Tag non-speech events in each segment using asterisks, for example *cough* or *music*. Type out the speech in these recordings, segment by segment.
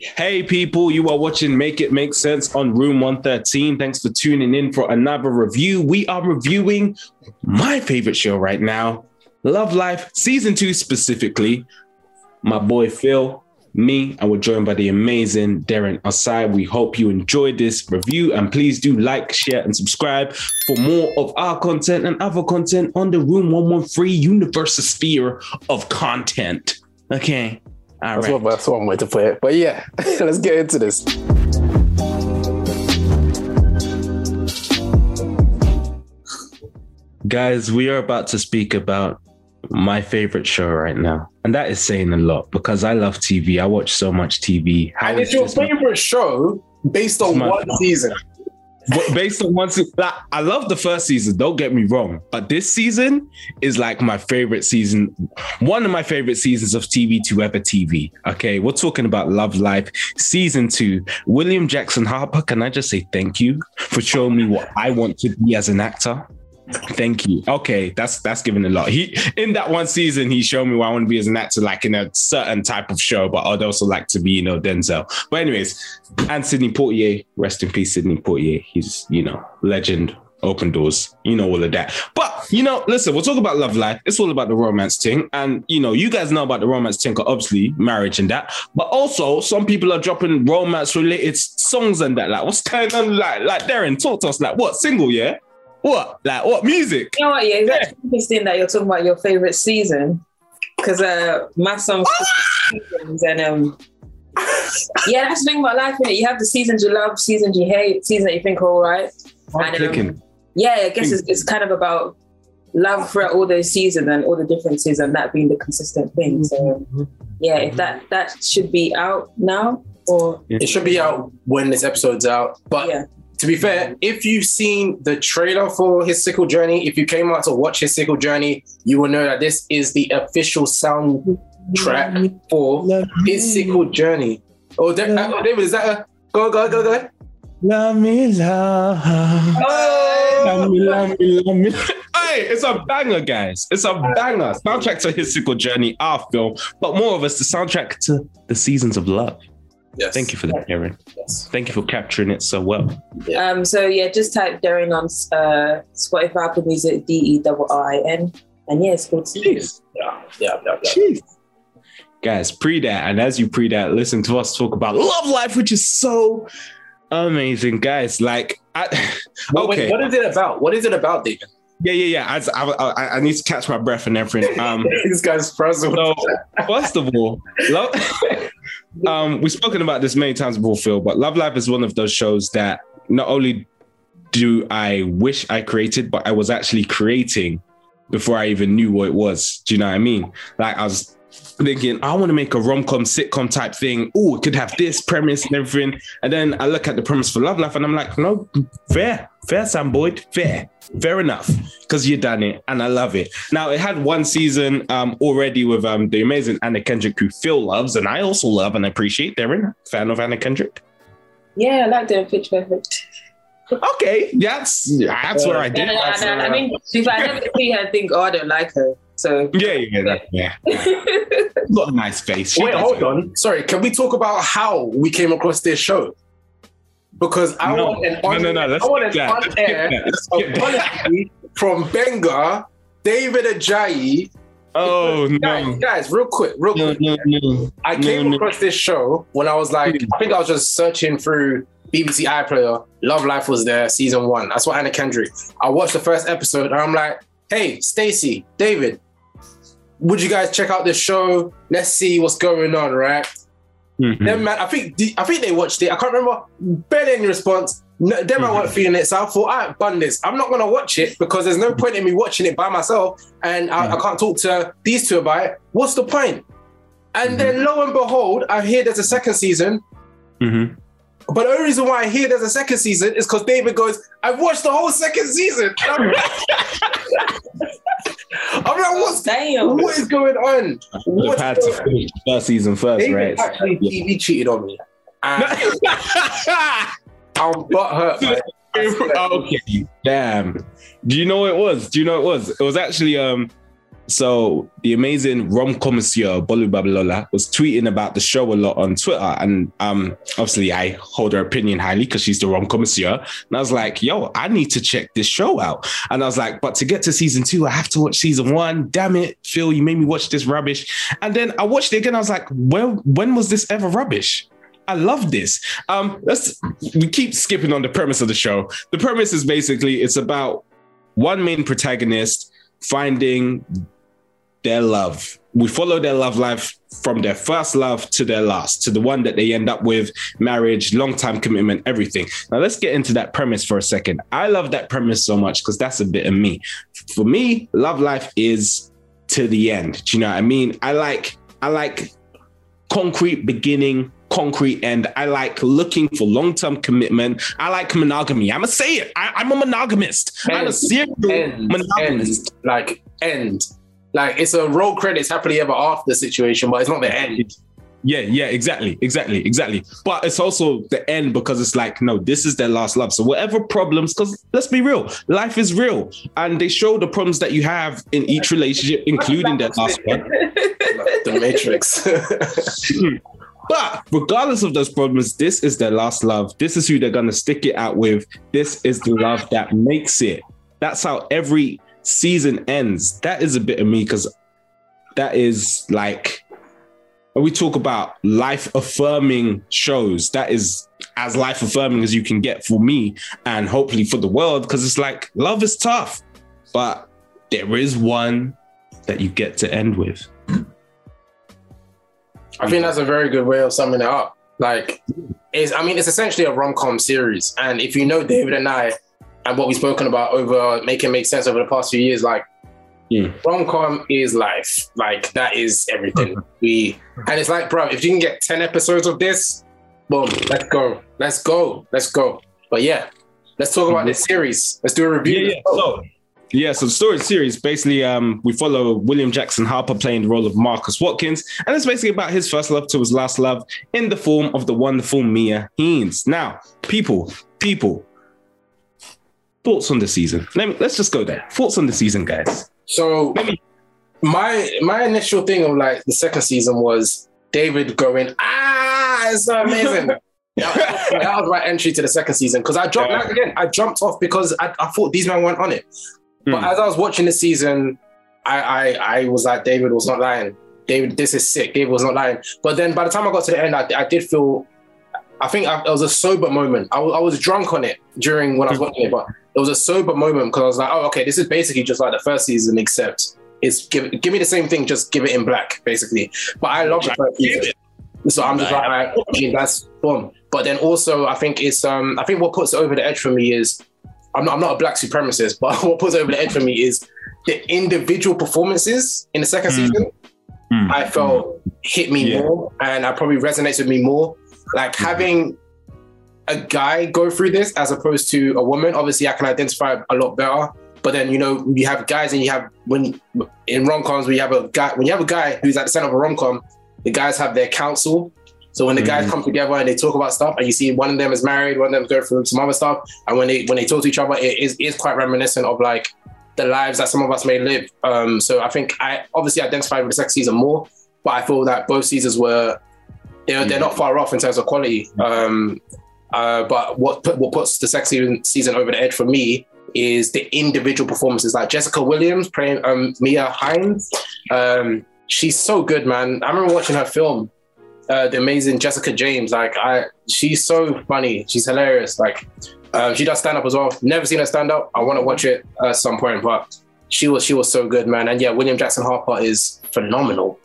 Hey, people, you are watching Make It Make Sense on Room 113. Thanks for tuning in for another review. We are reviewing my favorite show right now, Love Life, season two specifically. My boy Phil, me, and we're joined by the amazing Darren Asai. We hope you enjoyed this review and please do like, share, and subscribe for more of our content and other content on the Room 113 universe sphere of content. Okay. All That's, right. one, that's one way to put it. But yeah, *laughs* let's get into this. Guys, we are about to speak about my favorite show right now. And that is saying a lot because I love TV. I watch so much TV. How And it's your this my- favorite show based on my- one season. Based on one season, like, I love the first season, don't get me wrong. But this season is like my favorite season, one of my favorite seasons of TV to ever TV. Okay, we're talking about Love Life season two. William Jackson Harper, can I just say thank you for showing me what I want to be as an actor? Thank you. Okay, that's that's giving a lot. He in that one season, he showed me why I want to be as an actor, like in a certain type of show, but I'd also like to be, you know, Denzel. But anyways, and Sidney Poitier, rest in peace, Sidney Poitier. He's, you know, legend, open doors, you know, all of that. But you know, listen, we'll talk about love life. It's all about the romance thing. And you know, you guys know about the romance thing, obviously, marriage and that. But also, some people are dropping romance related songs and that. Like, what's going on? Like, like Darren, talk to us. Like, what single, yeah? What? Like what music? You know what? Yeah, it's actually interesting that you're talking about your favorite season because uh, my song's seasons and um, *laughs* yeah, that's the thing about life. Innit? You have the seasons you love, seasons you hate, seasons that you think are all right. I'm And, um. Yeah, I guess it's, it's kind of about love throughout all those seasons and all the differences, and that being the consistent thing. So yeah, if that that should be out now or It should be out when this episode's out. But yeah, to be fair, if you've seen the trailer for his sickle journey, if you came out to watch his sickle journey, you will know that this is the official soundtrack for his sickle journey. Oh, Da- uh, David, is that a go go go go? Love me, love. Love me, love me, love me. Hey, it's a banger, guys. It's a banger. Soundtrack to his sickle journey, our film, but more of us, the soundtrack to the seasons of love. Yes. Thank you for that, Aaron. Yes. Thank you for capturing it so well. Um, so yeah, just type Darren on uh, Spotify, Apple Music, D E R R I N, and yeah, it's called Seasons. Yeah, yeah, yeah. yeah. Jeez. Guys, pre that, and as you pre that, listen to us talk about love life, which is so amazing, guys. Like, I, *laughs* What- okay, what is it about? What is it about, David? yeah, yeah, yeah. As I, I, I need to catch my breath and everything. *laughs* Um, this guy's frazzled. So, first of all, love, *laughs* um, we've spoken about this many times before, Phil, but Love Life is one of those shows that not only do I wish I created, but I was actually creating before I even knew what it was. Do you know what I mean? Like I was thinking, I want to make a rom-com sitcom type thing. Oh, it could have this premise and everything. And then I look at the premise for Love Life and I'm like, no, fair, fair, Sam Boyd, fair, fair enough. Because you done it and I love it. Now it had one season um already with um the amazing Anna Kendrick who Phil loves and I also love and appreciate. Darren, fan of Anna Kendrick. Yeah, I like doing Pitch Perfect. Okay, that's that's where I did. Yeah, That's I, I, I mean, if I never see her, think, oh, I don't like her. So yeah, yeah, that- yeah. She's *laughs* got a nice face. She Wait, hold it. on. Sorry, can we talk about how we came across this show? Because I No. want an No, on, no, no, let's I want an on air that. Let's skip that. apology from Benga, David Ajayi. Oh no. Guys, guys, real quick, real No, quick. no, no. I came no, no. across this show when I was like, hmm. I think I was just searching through BBC iPlayer. Love Life was there, season one. That's what Anna Kendrick. I watched the first episode and I'm like, hey, Stacy, David, would you guys check out this show? Let's see what's going on, right? Mhm. Them man, I think I think they watched it. I can't remember. Barely any response. No, them I weren't mm-hmm. feeling it. So I thought, I bun this. I'm not gonna watch it because there's no point in me watching it by myself, and I, I mm-hmm. can't talk to these two about it. What's the point? And then mm-hmm. lo and behold, I hear there's a second season. But the only reason why I hear there's a second season is because David goes, I've watched the whole second season. *laughs* I'm like, I'm like, what's Damn. what is going on? Would What's have had to going on? finish the first season first, David right? actually TV cheated on me. And *laughs* I'm butthurt. man. *laughs* okay. Damn. Do you know what it was? Do you know what it was? It was actually um so the amazing rom connoisseur Bolu Babalola was tweeting about the show a lot on Twitter, and um, obviously I hold her opinion highly because she's the rom connoisseur. And I was like, "Yo, I need to check this show out." And I was like, "But to get to season two, I have to watch season one. Damn it, Phil, you made me watch this rubbish." And then I watched it again. I was like, "Well, when was this ever rubbish?" I love this. Um, let's we keep skipping on the premise of the show. The premise is basically it's about one main protagonist finding their love. We follow their love life from their first love to their last, to the one that they end up with, marriage, long time commitment, everything. Now, let's get into that premise for a second. I love that premise so much because that's a bit of me. For me, love life is to the end. Do you know what I mean? I like, I like concrete beginning, concrete end. I like looking for long term commitment. I like monogamy. I'm gonna say it. I, am a monogamist. End, I'm a serial end, monogamist. End, like end. Like it's a roll credits happily ever after situation, but it's not the end. Yeah, yeah, exactly, exactly, exactly. But it's also the end because it's like, no, this is their last love. So whatever problems, because let's be real, life is real, and they show the problems that you have in each relationship, including their last one. the Matrix. *laughs* But regardless of those problems, this is their last love. This is who they're gonna stick it out with. This is the love that makes it. That's how every season ends. That is a bit of me because that is like when we talk about life affirming shows, that is as life affirming as you can get for me and hopefully for the world. Because it's like love is tough, but there is one that you get to end with. I think that's a very good way of summing it up. Like, is I mean, it's essentially a rom com series, and if you know David and I, and what we've spoken about over making make sense over the past few years, like hmm. yeah. rom com is life. Like that is everything. Hmm. we and it's like, bro, if you can get ten episodes of this, boom, let's go, let's go, let's go. But yeah, let's talk about hmm. this series. Let's do a review. Yeah, yeah. So, yeah, so the story series basically um, we follow William Jackson Harper playing the role of Marcus Watkins, and it's basically about his first love to his last love in the form of the wonderful Mia Haynes. Now, people, people, thoughts on the season? Let me, let's just go there. Thoughts on the season, guys. So my my initial thing of like the second season was David going, ah, it's so amazing. *laughs* that, was my entry to the second season because I jumped yeah. again. I jumped off because I, I thought these men weren't on it. Mm. But as I was watching the season, I, I I was like, David was not lying. David, this is sick. David was not lying. But then by the time I got to the end, I, I did feel. I think I, it was a sober moment. I, I was drunk on it during when I was *laughs* watching it, but it was a sober moment because I was like, oh, okay, this is basically just like the first season, except it's give give me the same thing, just give it in black, basically. But I love the first season. So I'm just like, that's boom. But then also, I think it's um, I think what puts it over the edge for me is I'm not, I'm not a black supremacist, but *laughs* what puts over the edge for me is the individual performances in the second mm. season. Mm. I felt hit me yeah. more, and I probably resonates with me more. Like mm. having a guy go through this as opposed to a woman. Obviously, I can identify a lot better. But then you know you have guys, and you have when in rom coms we have a guy when you have a guy who's at the center of a rom com, the guys have their counsel so when the guys mm. come together and they talk about stuff, and you see one of them is married, one of them is going through some other stuff, and when they when they talk to each other, it is, is quite reminiscent of like the lives that some of us may live. Um, so I think I obviously identified with the second season more, but I feel that both seasons were they're, they're not far off in terms of quality. Um, uh, but what what puts the second season over the edge for me is the individual performances, like Jessica Williams playing um, Mia Haynes. Um, she's so good, man. I remember watching her film uh, the amazing Jessica James. Like I, she's so funny. She's hilarious. Like um, she does stand up as well. Never seen her stand up. I want to watch it at some point, but she was she was so good, man. And yeah, William Jackson Harper is phenomenal.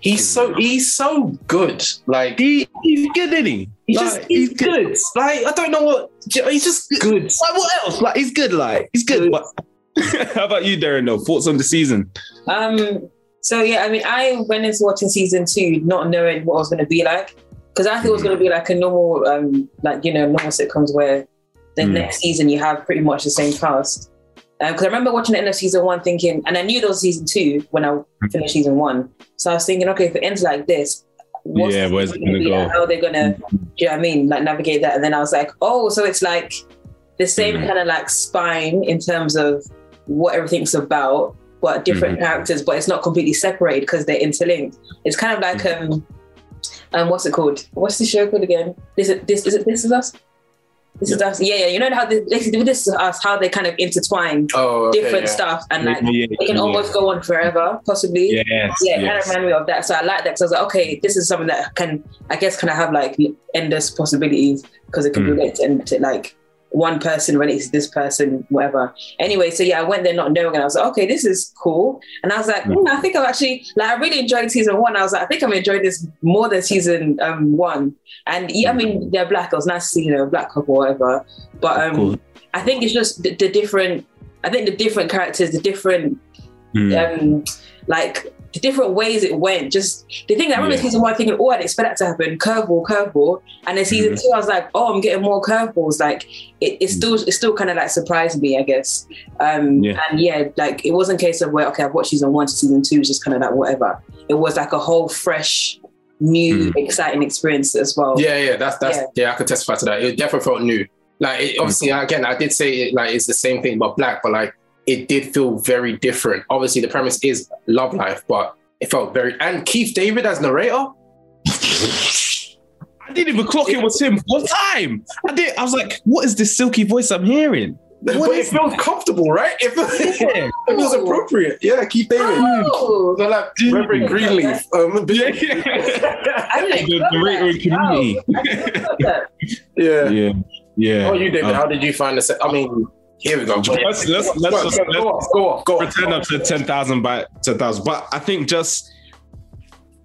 He's so he's so good. Like he, he's good, isn't he? He's like, just he's, he's good. good. Like I don't know what he's just good. Like what else? Like he's good. Like he's good. good. *laughs* How about you, Darren? No thoughts on the season? Um, so yeah, I mean, I went into watching season two not knowing what it was going to be like because I thought it was going to be like a normal, um, like you know, normal sitcoms where the mm. next season you have pretty much the same cast. Because um, I remember watching the end of season one, thinking, and I knew there was season two when I finished season one. So I was thinking, okay, if it ends like this, yeah, where's it going to go? How are they to, do you know what I mean? Like navigate that. And then I was like, oh, so it's like the same mm. kind of like spine in terms of what everything's about, but different characters, but it's not completely separated because they're interlinked. It's kind of like um, um, what's it called? What's the show called again? This is this is it. This is us. This is us. Yeah, yeah. You know how this, this this is us. How they kind of intertwine Oh, okay, different yeah. stuff and like Yeah, it can yeah. almost go on forever, possibly. Yes, yeah, it kind of reminded me of that. So I like that because I was like, okay, this is something that can, I guess, kind of have like endless possibilities because it can Mm. relate to, to like one person relates to this person, whatever. Anyway, so yeah, I went there not knowing, and I was like, okay, this is cool. And I was like, Mm. "Hmm, I think I've actually like I really enjoyed season one. I was like, I think I've enjoyed this more than season um one. And yeah, I mean, they're black. It was nice to see you know a black couple, whatever. But um, Cool. I think it's just the, the different. I think the different characters, the different Mm. um, like the different ways it went. Just the thing that I remember Yeah. season one thinking, oh, I'd expect that to happen, curveball, curveball. And then season Mhm. two, I was like, oh, I'm getting more curveballs. Like it, it still, it still kind of like surprised me, I guess. Um, Yeah. And yeah, like it wasn't a case of where okay, I've watched season one to season two, it's just kind of like whatever. It was like a whole fresh, new, Mhm. exciting experience as well. Yeah, yeah, that's that's Yeah. yeah. I could testify to that. It definitely felt new. Like it, obviously, again, I did say it, like it's the same thing but black, but like it did feel very different. Obviously, the premise is love life, but it felt very and Keith David as narrator. I didn't even clock it was him one time. I did. I was like, "What is this silky voice I'm hearing?" But What it is- feels comfortable, right? It feels, *laughs* Yeah. it feels appropriate. Yeah, Keith David. Oh, So like Dude. Reverend Greenleaf. Um, *laughs* Yeah, I didn't The know narrator in that. Community. Oh, I that. yeah. yeah, yeah. Oh, you David, Um, how did you find the set? I mean, here we go. Let's let's let's, Go, let's, go, let's go off, go off, go off. up to ten thousand by ten thousand. But I think just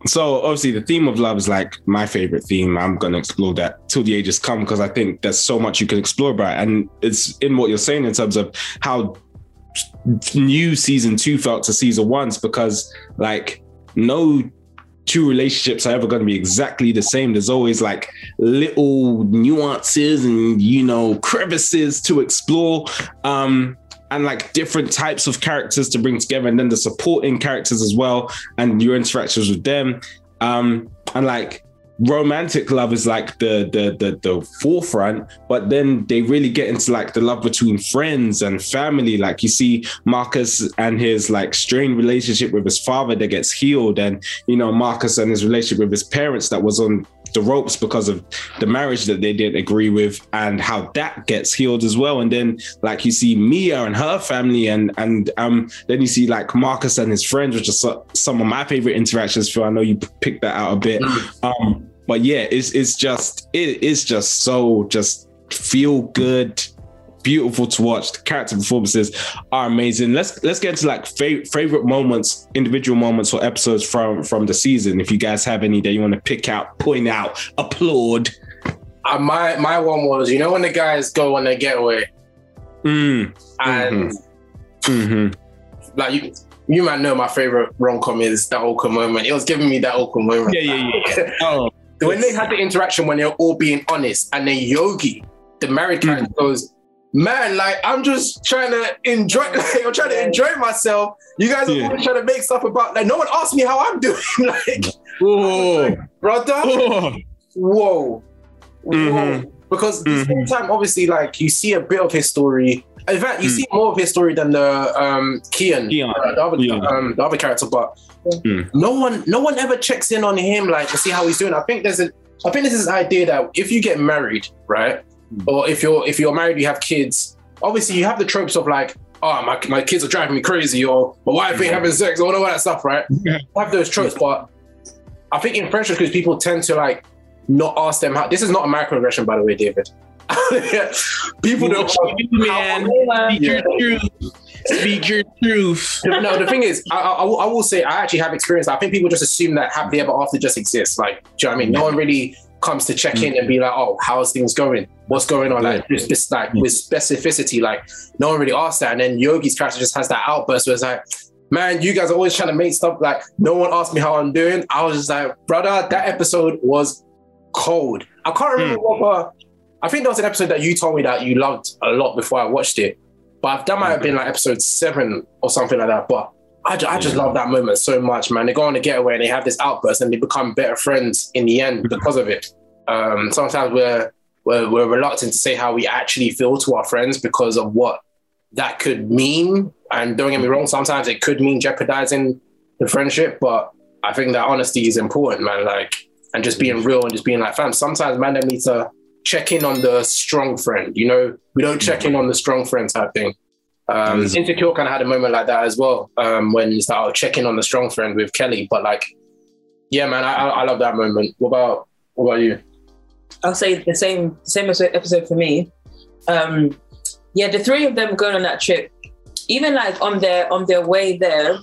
so obviously the theme of love is like my favorite theme. I'm gonna explore that till the ages come because I think there's so much you can explore about it. and it's in what you're saying in terms of how new season two felt to season one's because like no two relationships are ever going to be exactly the same. There's always like little nuances and you know crevices to explore. Um, and like different types of characters to bring together, and then the supporting characters as well, and your interactions with them. Um, and like romantic love is like the the the the forefront, but then they really get into like the love between friends and family. Like you see Marcus and his like strained relationship with his father that gets healed, and you know Marcus and his relationship with his parents that was on the ropes because of the marriage that they didn't agree with and how that gets healed as well. And then like you see Mia and her family and and um then you see like Marcus and his friends which are so, some of my favorite interactions for I know you picked that out a bit. Um but yeah it's it's just it is just so just feel good beautiful to watch. The character performances are amazing. Let's let's get into like fa- favorite moments individual moments or episodes from from the season. If you guys have any that you want to pick out point out applaud. Uh, my my one was, you know, when the guys go on their getaway? Mm, and mhm. like you, you might know my favorite rom com is that awkward moment. It was giving me that awkward moment. yeah yeah yeah. *laughs* Oh when they had the interaction when they're all being honest, and then Yogi, the married character, goes, "Man, like I'm just trying to enjoy. *laughs* Like, I'm trying to enjoy myself. You guys are Yeah. always trying to make stuff about. Like no one asked me how I'm *laughs* doing. like, oh, brother, oh. whoa, whoa. Mhm. Because at the same time, obviously, like you see a bit of his story. In fact, you Mm. see more of his story than the um Kian, Keon. uh, the other Yeah. um, the other character. But Mm. no one, no one ever checks in on him like to see how he's doing. I think there's a, I think there's this idea that if you get married, right, Mm. or if you're if you're married, you have kids. Obviously, you have the tropes of like, oh, my my kids are driving me crazy, or my wife ain't having sex, or all that stuff, right? Yeah. Have those tropes, but I think in friendships, because people tend to like not ask them how. This is not a microaggression, by the way, David. *laughs* people don't. man truth speak your truth no, the thing is, I, I, I will- say I actually have experience. I think people just assume that happily ever after just exists. Like, do you know what I mean? No one really comes to check in and be like, "Oh, how's things going? What's going on?" Like, just, just like with specificity. Like, no one really asks that. And then Yogi's character just has that outburst where it's like, "Man, you guys are always trying to make stuff like no one asked me how I'm doing." I was just like, "Brother, that episode was cold." I can't remember what. Uh, I think there was an episode that you told me that you loved a lot before I watched it. But that might have been like episode seven or something like that. But I, I just love that moment so much, man. They go on a getaway and they have this outburst and they become better friends in the end *laughs* because of it. Um, sometimes we're, we're we're reluctant to say how we actually feel to our friends because of what that could mean And don't get me wrong, sometimes it could mean jeopardizing the friendship, but I think that honesty is important, man. Like, and just being real and just being like, fam, sometimes man, they need to check in on the strong friend. You know, we don't check in on the strong friend type thing. Um, Yes. Insecure kind of had a moment like that as well um, when you start checking on the strong friend with Kelly. But like, yeah, man, I, I, I love that moment. What about what about you? I'll say the same same episode episode for me. Um, yeah, the three of them going on that trip, even like on their on their way there,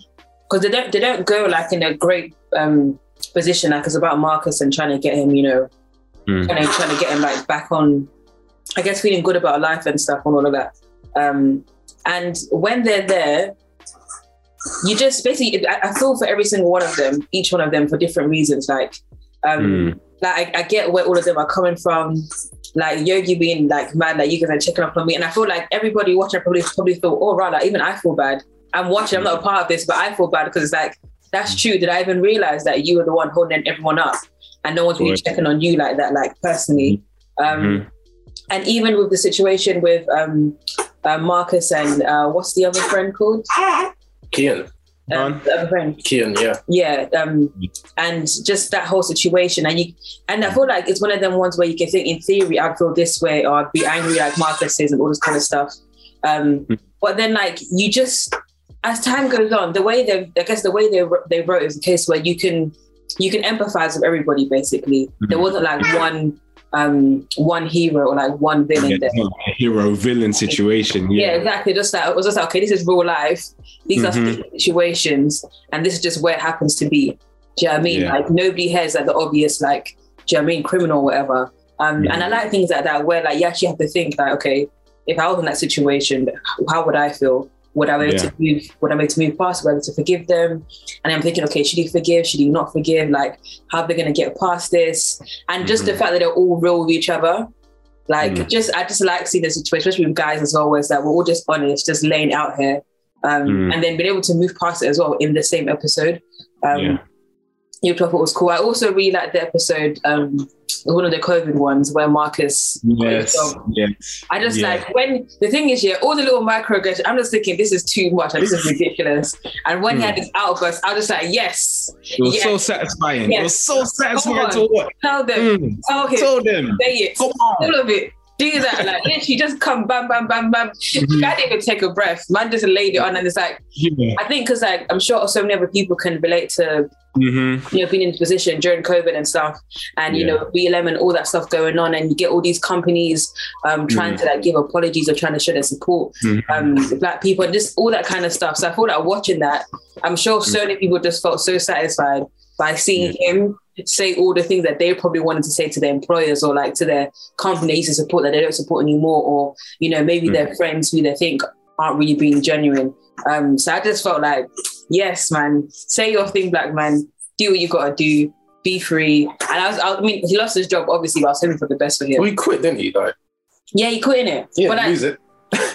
because they don't they don't go like in a great um, position. Like it's about Marcus and trying to get him, you know, Mm. kind of trying to get him like back on, I guess feeling good about life and stuff and all of that. Um, and when they're there, you just basically I, I feel for every single one of them, each one of them for different reasons. Like, um, Mm. like I, I get where all of them are coming from. Like Yogi being like mad, like you guys are checking up on me, and I feel like everybody watching probably probably feel, oh right, like even I feel bad. I'm watching, I'm not a part of this, but I feel bad because it's like that's true. Did I even realize that you were the one holding everyone up, and no one's really checking on you like that, like personally. Um, Mhm. And even with the situation with um, uh, Marcus and uh, what's the other friend called? Kian. Don? the other friend Kian, yeah. yeah um and just that whole situation and you and i feel like it's one of them ones where you can think in theory i'd feel this way or i'd be angry like marcus says and all this kind of stuff um Mm. but then like you just as time goes on the way they i guess the way they they wrote is a case where you can you can empathize with everybody basically there Mhm. wasn't like one um one hero or like one villain Yeah, hero villain situation. yeah, Yeah. exactly. Just that it was just like, okay, this is real life. These are Mhm. specific situations, and this is just where it happens to be. Do you know what I mean? Yeah. Like nobody has like the obvious, like, do you know what I mean, criminal or whatever. Um, Mhm. and I like things like that where like you actually have to think like, okay, if I was in that situation, how would I feel? Would I be able Yeah. to move? Would I be able to move past? Would I be able to forgive them? And I'm thinking, okay, should he forgive? Should he not forgive? Like, how are they going to get past this? And just the Mhm. fact that they're all real with each other. Like, Mm. just I just like seeing the situation, especially with guys as always, that we're all just honest, just laying out here, um, Mm. and then being able to move past it as well in the same episode. Um, Yeah. Which I thought was cool. I also really liked the episode, um, one of the COVID ones where Marcus. Yes. Yes. I just Yeah. like when the thing is, yeah, all the little microaggressions. I'm just thinking this is too much and this is ridiculous. And when he had his outburst, I was just like, yes, It was so Yes. satisfying. It was so satisfying to watch. tell them, Mm. tell him, Told them. say it, Come on. all of it. Do that, like *laughs* literally just come bam, bam, bam, bam. Mhm. Guy didn't even take a breath. Man just laid it on, and it's like Yeah. I think because like I'm sure so many other people can relate to Mm-hmm. you know being in position during COVID and stuff, and you Yeah. know BLM and all that stuff going on, and you get all these companies um trying Mm. to like give apologies or trying to show their support um black people and just all that kind of stuff. So I thought like watching that, I'm sure so many people just felt so satisfied by seeing him say all the things that they probably wanted to say to their employers or like to their company they used to support that they don't support anymore, or you know maybe their friends who they think aren't really being genuine. Um, so I just felt like, yes, man, say your thing, black man, do what you gotta do, be free. And I was, I mean, he lost his job obviously, but I was hoping for the best for him. Well, he quit, didn't he, though? yeah, he quit in it. Yeah, but lose it.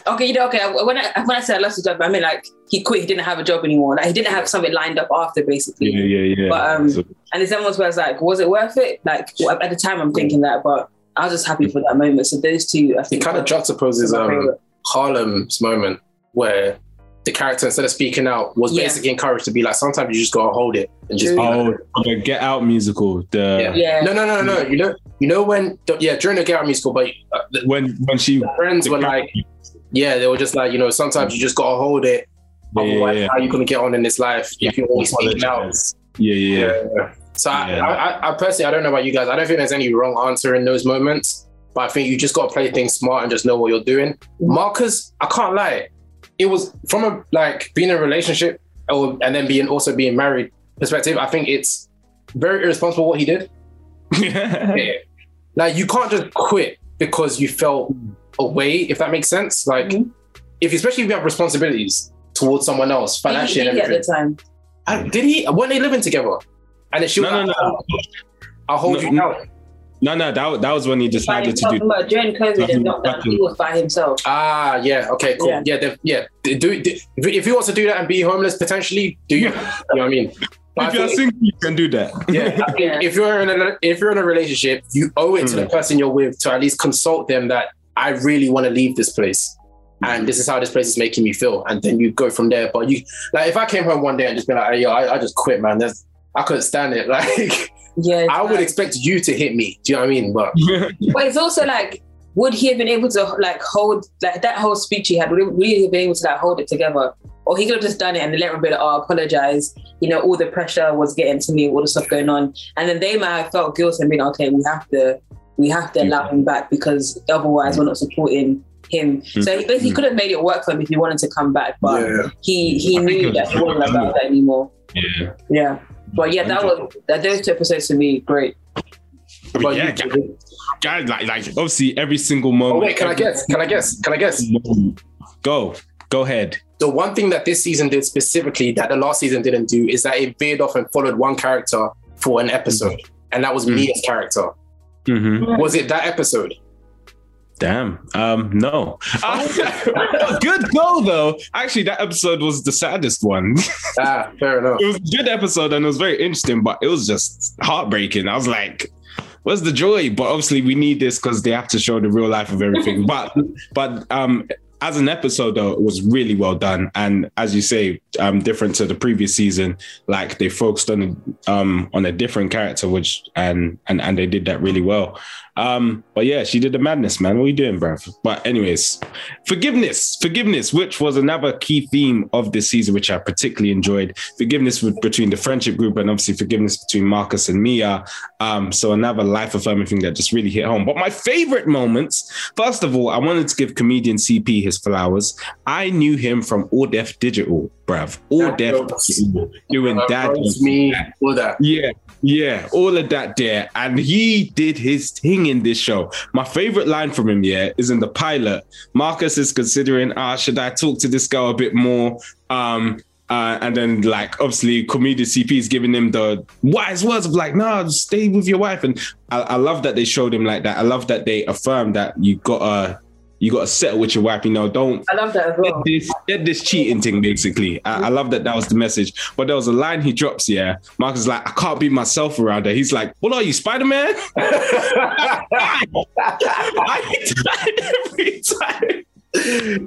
Okay, you know, okay. When I when I said I lost his job, I mean like he quit. He didn't have a job anymore. Like he didn't have something lined up after, basically. Yeah, yeah, yeah. But, um, So- And it's almost where I was like, was it worth it? Like well, at the time, I'm thinking that, but I was just happy for that moment. So those two, I He think, kind of juxtaposes um. Harlem's moment where the character, instead of speaking out, was Yeah. basically encouraged to be like, sometimes you just gotta hold it and just be oh, like, the Get Out musical. The Yeah. no, no, no, no, no. You know, you know when, yeah, during the Get Out musical, but uh, the when when she friends were like, yeah, they were just like, you know, sometimes you just gotta hold it. Yeah, yeah, Otherwise, yeah. how you gonna get on in this life if you're always speaking out? Yeah, yeah, yeah. So I, Yeah. I, I, I personally, I don't know about you guys. I don't think there's any wrong answer in those moments, but I think you just got to play things smart and just know what you're doing. Marcus, I can't lie, it was from a like being in a relationship or, and then being also being married perspective. I think it's very irresponsible what he did. *laughs* Yeah. Like you can't just quit because you felt away, if that makes sense. Like Mhm. if especially if you have responsibilities towards someone else, financially and He- he at everything. the time. I- did he? Weren't they living together? And then she was No, no, like, no. I'll hold No, you no. down. No, no, that, that was when he decided to do. but during COVID and lockdown, he was by himself. Ah, yeah. Okay, cool. Yeah. Yeah, yeah. yeah. Do, do, do- if, if he wants to do that and be homeless potentially, do you? *laughs* you know what I mean? But I If you're single, you can do that. yeah, *laughs* Yeah. if you're in a if you're in a relationship, you owe it to the Mm. person you're with to at least consult them that I really want to leave this place. and this is how this place is making me feel, and then you go from there. But you like if I came home one day and just been like, hey, yo, I, I just quit, man. There's, I couldn't stand it. *laughs* Like Yeah. I would expect you to hit me. Do you know what I mean? But *laughs* But it's also like, would he have been able to like hold like that whole speech he had? Would he, would he have been able to like hold it together, or he could have just done it and let him be like, "Oh, apologize." You know, all the pressure was getting to me, all the stuff going on, and then they might have felt guilty and been, "Okay, we have to, we have to allow him back because otherwise we're not mm. supporting." Him, so he basically mm. could have made it work for him if he wanted to come back, but Yeah. he he I knew that was- he wasn't about that anymore. yeah. Yeah, but yeah, that was that those two episodes to me great. but yeah, you, guys, like, like obviously every single moment. oh wait, can I guess? Can I guess? Can I guess? Go, go ahead. The one thing that this season did specifically that the last season didn't do is that it veered off and followed one character for an episode, mm. and that was Mhm. Mia's character. Mm-hmm. Was it that episode? Damn. Um, no. Uh, *laughs* good go though. Actually, that episode was the saddest one. Ah, fair enough. it was a good episode and it was very interesting, but it was just heartbreaking. I was like, where's the joy? But obviously we need this because they have to show the real life of everything. *laughs* but but um as an episode though, it was really well done. And as you say, um, different to the previous season, like they focused on um on a different character, which and and and they did that really well. Um, but yeah, she did the madness, man. What are you doing, bruv? But anyways, forgiveness, forgiveness, which was another key theme of this season, which I particularly enjoyed. Forgiveness with, between the friendship group and obviously forgiveness between Marcus and Mia. Um, so another life affirming thing that just really hit home. But my favorite moments, first of all, I wanted to give comedian CP his flowers. I knew him from All Def Digital, bruv. All Dad Def jokes. Digital, doing jokes. me, all that. Yeah, yeah, all of that there. And he did his thing in this show. My favorite line from him, yeah, is in the pilot. Marcus is considering, ah, should I talk to this girl a bit more? Um, uh, and then like obviously comedian CP is giving him the wise words of like, just stay with your wife. And I, I love that they showed him like that. I love that they affirmed that you gotta you gotta settle with your wife. You know, don't I love that as get this, get this cheating thing, basically. I, I love that that was the message. But there was a line he drops, yeah. Marcus is like, I can't be myself around her. He's like, What are you, Spider Man? *laughs* I died every time.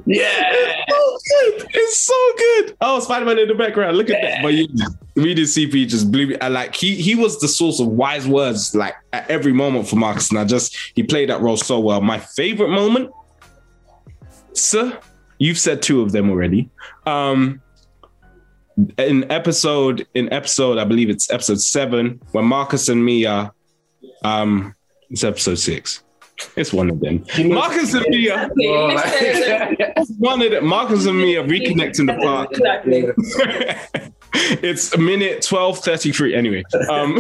yeah. So good. It's so good. Oh, Spider Man in the background. Look at that. But yeah, reading CP just blew me. I like he he was the source of wise words like at every moment for Marcus. And I just he played that role so well. My favorite moment, sir, you've said two of them already. Um in episode in episode, I believe it's episode seven, when Marcus and Mia, um, it's episode six. It's one of them. Marcus and Mia, *laughs* Oh, like- one of them. Marcus and Mia reconnect in the park. Exactly. *laughs* it's a minute 12 33 anyway um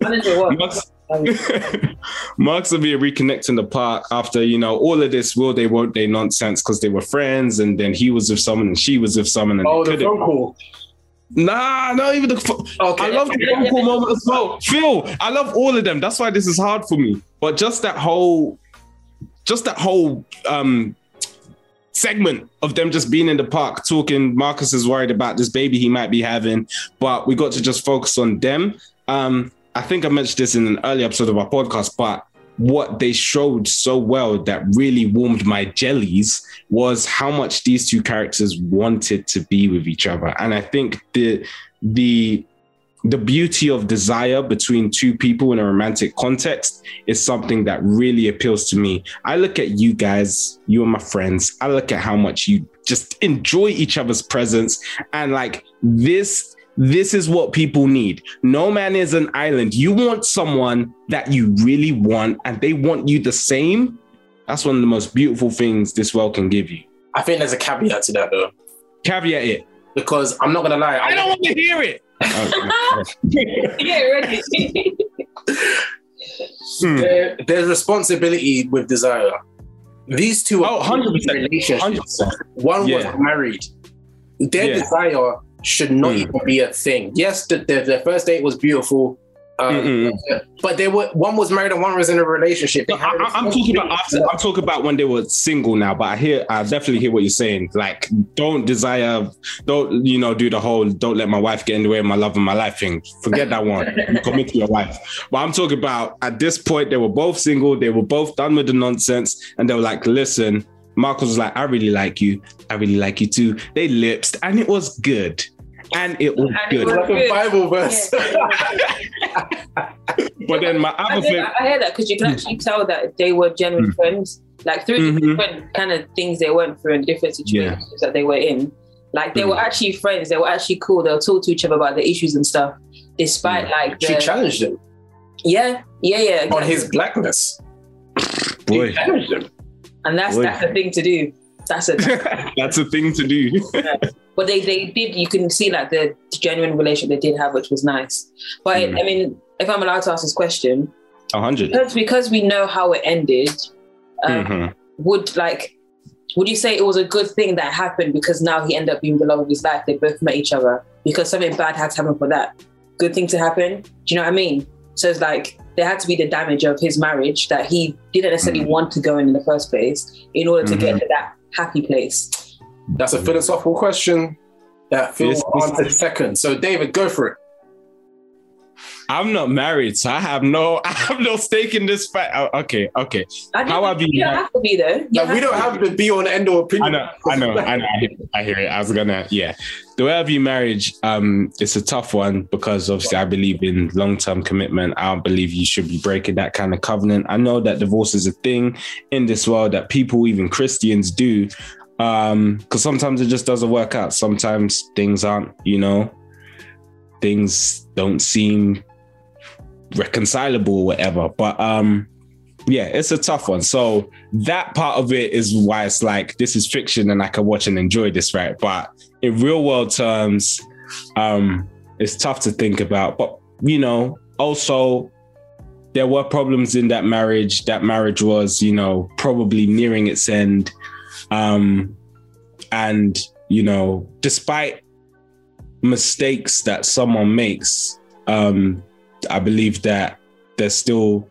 Manager what? Marcus, *laughs* Marcus and Mia reconnect in the park after you know all of this will they won't they nonsense because they were friends and then he was with someone and she was with someone and oh, the phone call. Nah, not even the. Fo- Okay. I love the phone call moment as well. Phil, I love all of them. That's why this is hard for me. But just that whole, just that whole um segment of them just being in the park talking. Marcus is worried about this baby he might be having, but we got to just focus on them. Um, I think I mentioned this in an early episode of our podcast, but what they showed so well that really warmed my jellies was how much these two characters wanted to be with each other. And I think the the the beauty of desire between two people in a romantic context is something that really appeals to me. I look at you guys, you and my friends, I look at how much you just enjoy each other's presence and like this this is what people need. No man is an island. You want someone that you really want and they want you the same. That's one of the most beautiful things this world can give you. I think there's a caveat to that though, Caveat it. because I'm not gonna lie. I don't want to hear it. Oh, *laughs* yeah, ready. Hmm. there, there's responsibility with desire. These two Oh, are 100%. in relationships. 100%. One Yeah. was married. Their Yeah. desire should not Mm. even be a thing. Yes, the, the, their first date was beautiful, um, but they were one was married and one was in a relationship. No, I, I'm talking about after. I'm talking about when they were single now. But I hear, I definitely hear what you're saying. Like, don't desire, don't you know, do the whole "don't let my wife get in the way of my love and my life" thing. Forget that one. You *laughs* Commit to your wife. But I'm talking about at this point, they were both single. They were both done with the nonsense, and they were like, "Listen, Marcus was like, I really like you. I really like you too. They lipsed and it was good. And it was And it good. was- Like a Bible verse. *laughs* but then my I, other think, favorite. I hear that because you can actually tell that they were genuine friends. Like through the Mhm. different kind of things they went through and different situations that they were in. Like they Mm. were actually friends. They were actually cool. They'll talk to each other about the issues and stuff, despite like She challenged him yeah, yeah, yeah. on exactly. his blackness. Boy, She challenged him. and that's Boy. that's the thing to do. That's a *laughs* that's a thing to do. But they they did. You can see like the genuine relationship they did have, which was nice. But Mm. I mean, if I'm allowed to ask this question, hundred. because because we know how it ended, um, Mhm. would like would you say it was a good thing that happened because now he ended up being the love of his life they both met each other because something bad had to happen for that good thing to happen do you know what i mean so it's like there had to be the damage of his marriage that he didn't necessarily Mm. want to go in in the first place in order to get Mhm. to that happy place That's a philosophical question that Phil Yes, yes. answered second. So, David, go for it. I'm not married, so I have no, *laughs* I have no stake in this fight. Oh, okay, okay. I don't- How have you- you don't have to be though Like, we don't to have the be on end or I opinion. know, I know, I know. I hear, I hear it. I was gonna, yeah. The way I view marriage, um, it's a tough one because obviously I believe in long-term commitment. I don't believe you should be breaking that kind of covenant. I know that divorce is a thing in this world that people, even Christians, do. Um, because sometimes it just doesn't work out. Sometimes things aren't, you know, things don't seem reconcilable or whatever. But um, yeah, it's a tough one. So that part of it is why it's like this is fiction and I can watch and enjoy this, right? But in real world terms, um, it's tough to think about. But you know, also there were problems in that marriage. That marriage was, you know, probably nearing its end. Um, and you know, despite mistakes that someone makes, um, I believe that they're still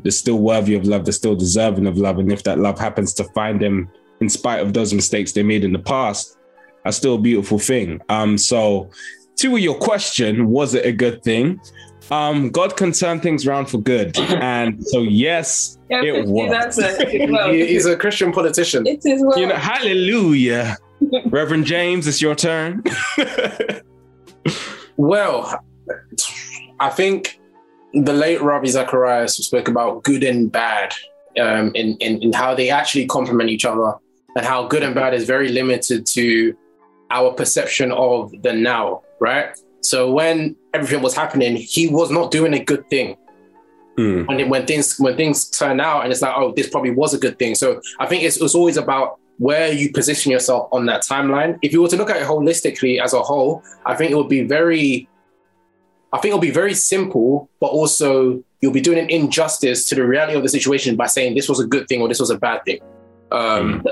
they're still worthy of love, they're still deserving of love. And if that love happens to find them in spite of those mistakes they made in the past, that's still a beautiful thing. Um, so to your question, was it a good thing? Um, God can turn things around for good. And so yes, Yeah, it was. that's it as *laughs* well. He- He's a Christian politician. it is well You know, hallelujah. *laughs* Reverend James, it's your turn. *laughs* Well, I think the late Ravi Zacharias spoke about good and bad um, in, in, in how they actually complement each other and how good and bad is very limited to our perception of the now, right? So when everything was happening, he was not doing a good thing. Mm, when, when things when things turn out and it's like oh this probably was a good thing. So i think it's, it's always about where you position yourself on that timeline. If you were to look at it holistically as a whole i think it would be very i think it'll be very simple but also you'll be doing an injustice to the reality of the situation by saying this was a good thing or this was a bad thing. Um,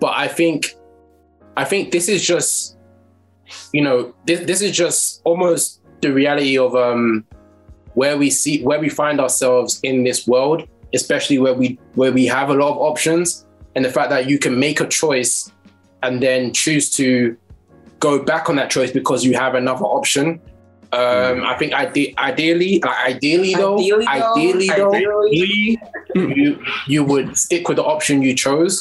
but i think i think this is just you know this, this is just almost the reality of um where we see where we find ourselves in this world especially where we where we have a lot of options and the fact that you can make a choice and then choose to go back on that choice because you have another option. Um i think ide- ideally like ideally though Ideally though, ideally though ideally. you you would stick with the option you chose.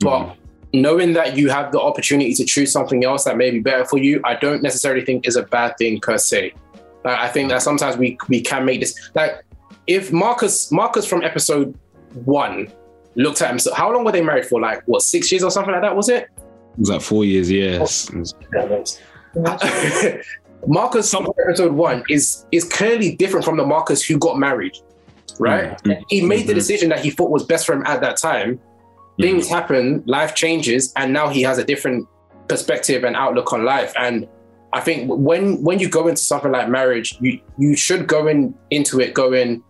But knowing that you have the opportunity to choose something else that may be better for you i don't necessarily think is a bad thing per se. Like, i think that sometimes we we can make this like if marcus marcus from episode one looked at himself how long were they married for? Like what six years or something like that was it? It was like four years, yes. *laughs* marcus from episode one is is clearly different from the marcus who got married right? Mm, he made the Mhm. decision that he thought was best for him at that time things happen, life changes, and now he has a different perspective and outlook on life. And I think when when you go into something like marriage, you you should go in into it going,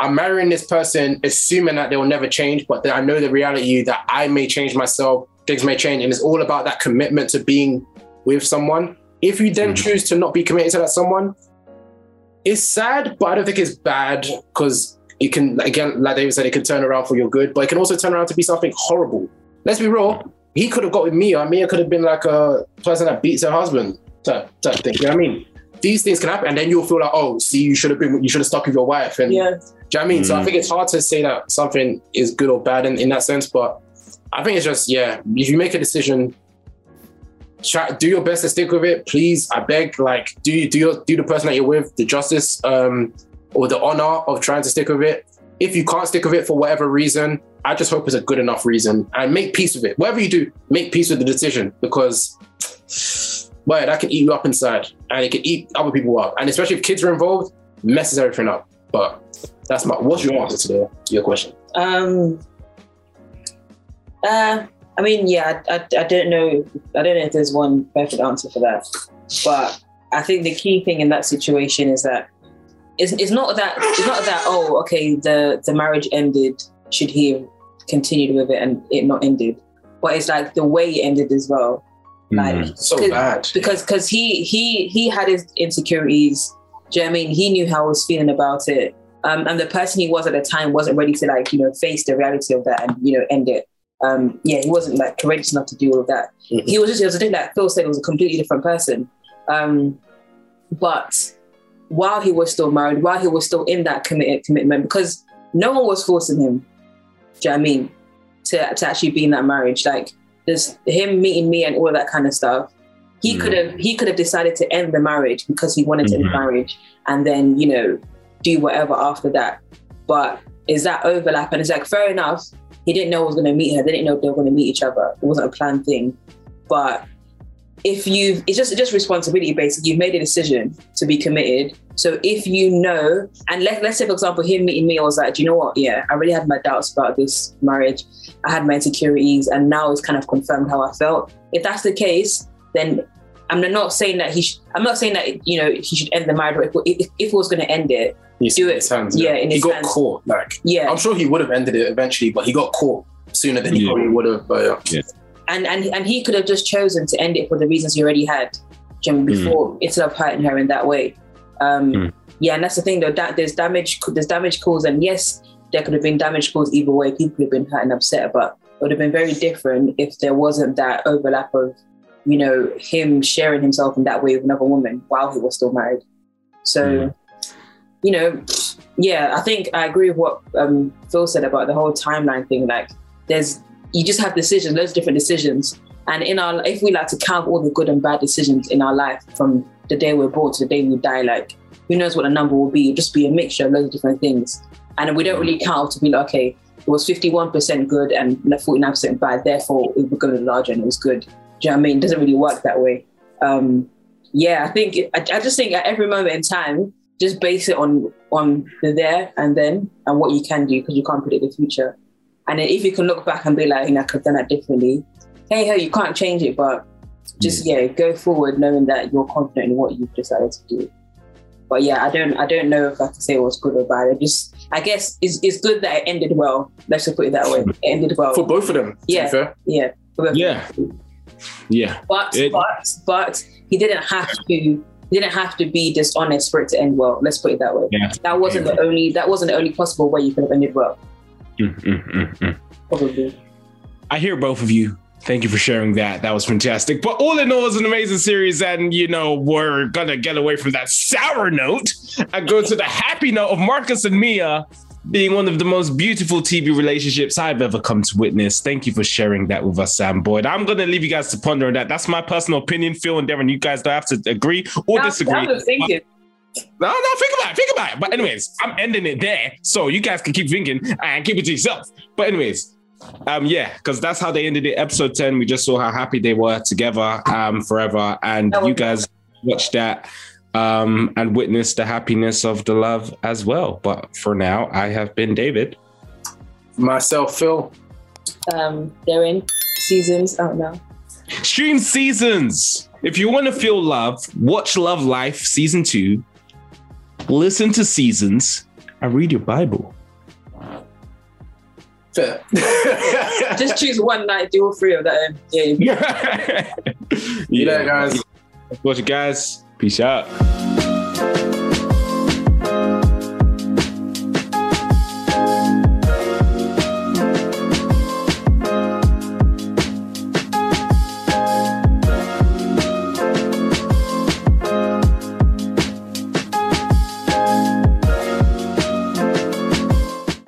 I'm marrying this person, assuming that they will never change, but that I know the reality that I may change myself, things may change, and it's all about that commitment to being with someone. If you then Mhm. choose to not be committed to that someone, it's sad, but I don't think it's bad because it can again, like David said, it can turn around for your good, but it can also turn around to be something horrible. Let's be real. He could have got with Mia. Mia could have been like a person that beats her husband type, type thing. You know what I mean? These things can happen, and then you'll feel like, oh, see, you should have been, you should have stuck with your wife. And Yeah. do you know what I mean? So I Mm. think it's hard to say that something is good or bad in, in that sense, but I think it's just yeah. If you make a decision, try do your best to stick with it. Please, I beg. Like, do you do your do the person that you're with the justice um or the honor of trying to stick with it. If you can't stick with it for whatever reason, I just hope it's a good enough reason and make peace with it. Whatever you do, make peace with the decision because. But that can eat you up inside and it can eat other people up. And especially if kids are involved, messes everything up. But that's my what's your answer to, the, your question? Um. Uh, I mean, yeah, I, I, I don't know. I don't know if there's one perfect answer for that, but I think the key thing in that situation is that it's, it's not that it's not that oh okay the the marriage ended should he have continued with it and it not ended, but it's like the way it ended as well. Like Mm. So Cause- bad. because because he he he had his insecurities. Do you know what I mean? He knew how I was feeling about it. Um, and the person he was at the time wasn't ready to like, you know, face the reality of that and, you know, end it. Um, yeah, he wasn't like courageous enough to do all of that. Mhm. He was just, it was a thing that Phil said was a completely different person. Um, but while he was still married, while he was still in that committed commitment, because no one was forcing him, do you know what I mean? To, to actually be in that marriage. Like there's him meeting me and all that kind of stuff. He Mm. could have he could have decided to end the marriage because he wanted to end the marriage and then, you know, do whatever after that. But is that overlap? And it's like fair enough. He didn't know he was gonna meet her, they didn't know they were gonna meet each other. It wasn't a planned thing. But if you've it's just just responsibility basically you've made a decision to be committed so if you know and let, let's say for example him meeting me i was like do you know what yeah i really had my doubts about this marriage i had my insecurities and now it's kind of confirmed how i felt if that's the case then i'm not saying that he should i'm not saying that you know he should end the marriage but if, if, if he was going to end it He's Do in it. his hands. Yeah, in he his got hands. caught. Like yeah I'm sure he would have ended it eventually, but he got caught sooner than he Yeah. probably would have. But yeah. And and and he could have just chosen to end it for the reasons he already had Jim, before instead of hurting her in that way. Um, Mm. Yeah, and that's the thing though. That there's damage, there's damage caused, and yes, there could have been damage caused either way. People could have been hurt and upset, but it would have been very different if there wasn't that overlap of, you know, him sharing himself in that way with another woman while he was still married. So, Mm. you know, yeah, I think I agree with what um, Phil said about the whole timeline thing. Like, there's you just have decisions, loads of different decisions. And in our, if we like to count all the good and bad decisions in our life from the day we're born to the day we die, like who knows what the number will be? It'll just be a mixture of loads of different things. And we don't really count to be like, okay, it was 51% good and 49% bad, therefore it going to larger and it was good. Do you know what I mean? It doesn't really work that way. Um, yeah, I think, I, I just think at every moment in time, just base it on on the there and then and what you can do because you can't predict the future. And then if you can look back and be like, you know, I could have done that differently. Hey, hey, you can't change it, but just yeah, go forward knowing that you're confident in what you've decided to do. But yeah, I don't, I don't know if I can say it was good or bad. I just, I guess it's, it's good that it ended well. Let's just put it that way. It ended well. For both of them, to Yeah. be fair. yeah. Yeah. Yeah. But It- but but he didn't have to. He didn't have to be dishonest for it to end well. Let's put it that way. Yeah. That wasn't the only. That wasn't the only possible way you could have ended well. Mm, mm, mm. Probably. I hear both of you. Thank you for sharing that. That was fantastic. But all in all, it's an amazing series. And, you know, we're going to get away from that sour note and go to the happy note of Marcus and Mia being one of the most beautiful TV relationships I've ever come to witness. Thank you for sharing that with us, Sam Boyd. I'm going to leave you guys to ponder on that. That's my personal opinion. Phil and Devin, you guys don't have to agree or disagree. I- disagree. I was thinking. No, no, think about it. Think about it. But anyways, I'm ending it there, so you guys can keep thinking and keep it to yourself. But anyways, um, yeah, because that's how they ended it. Episode ten, we just saw how happy they were together, um, forever, and you guys watched that, um, and witnessed the happiness of the love as well. But for now, I have been David. Myself, Phil. Um, they're in seasons. I don't know. Stream seasons. If you want to feel love, watch Love Life season two. Listen to seasons and read your Bible. Fair. *laughs* Just choose one night. Do all three of that. and Yeah. you- *laughs* yeah, You know, guys. Watch it, guys. Peace out.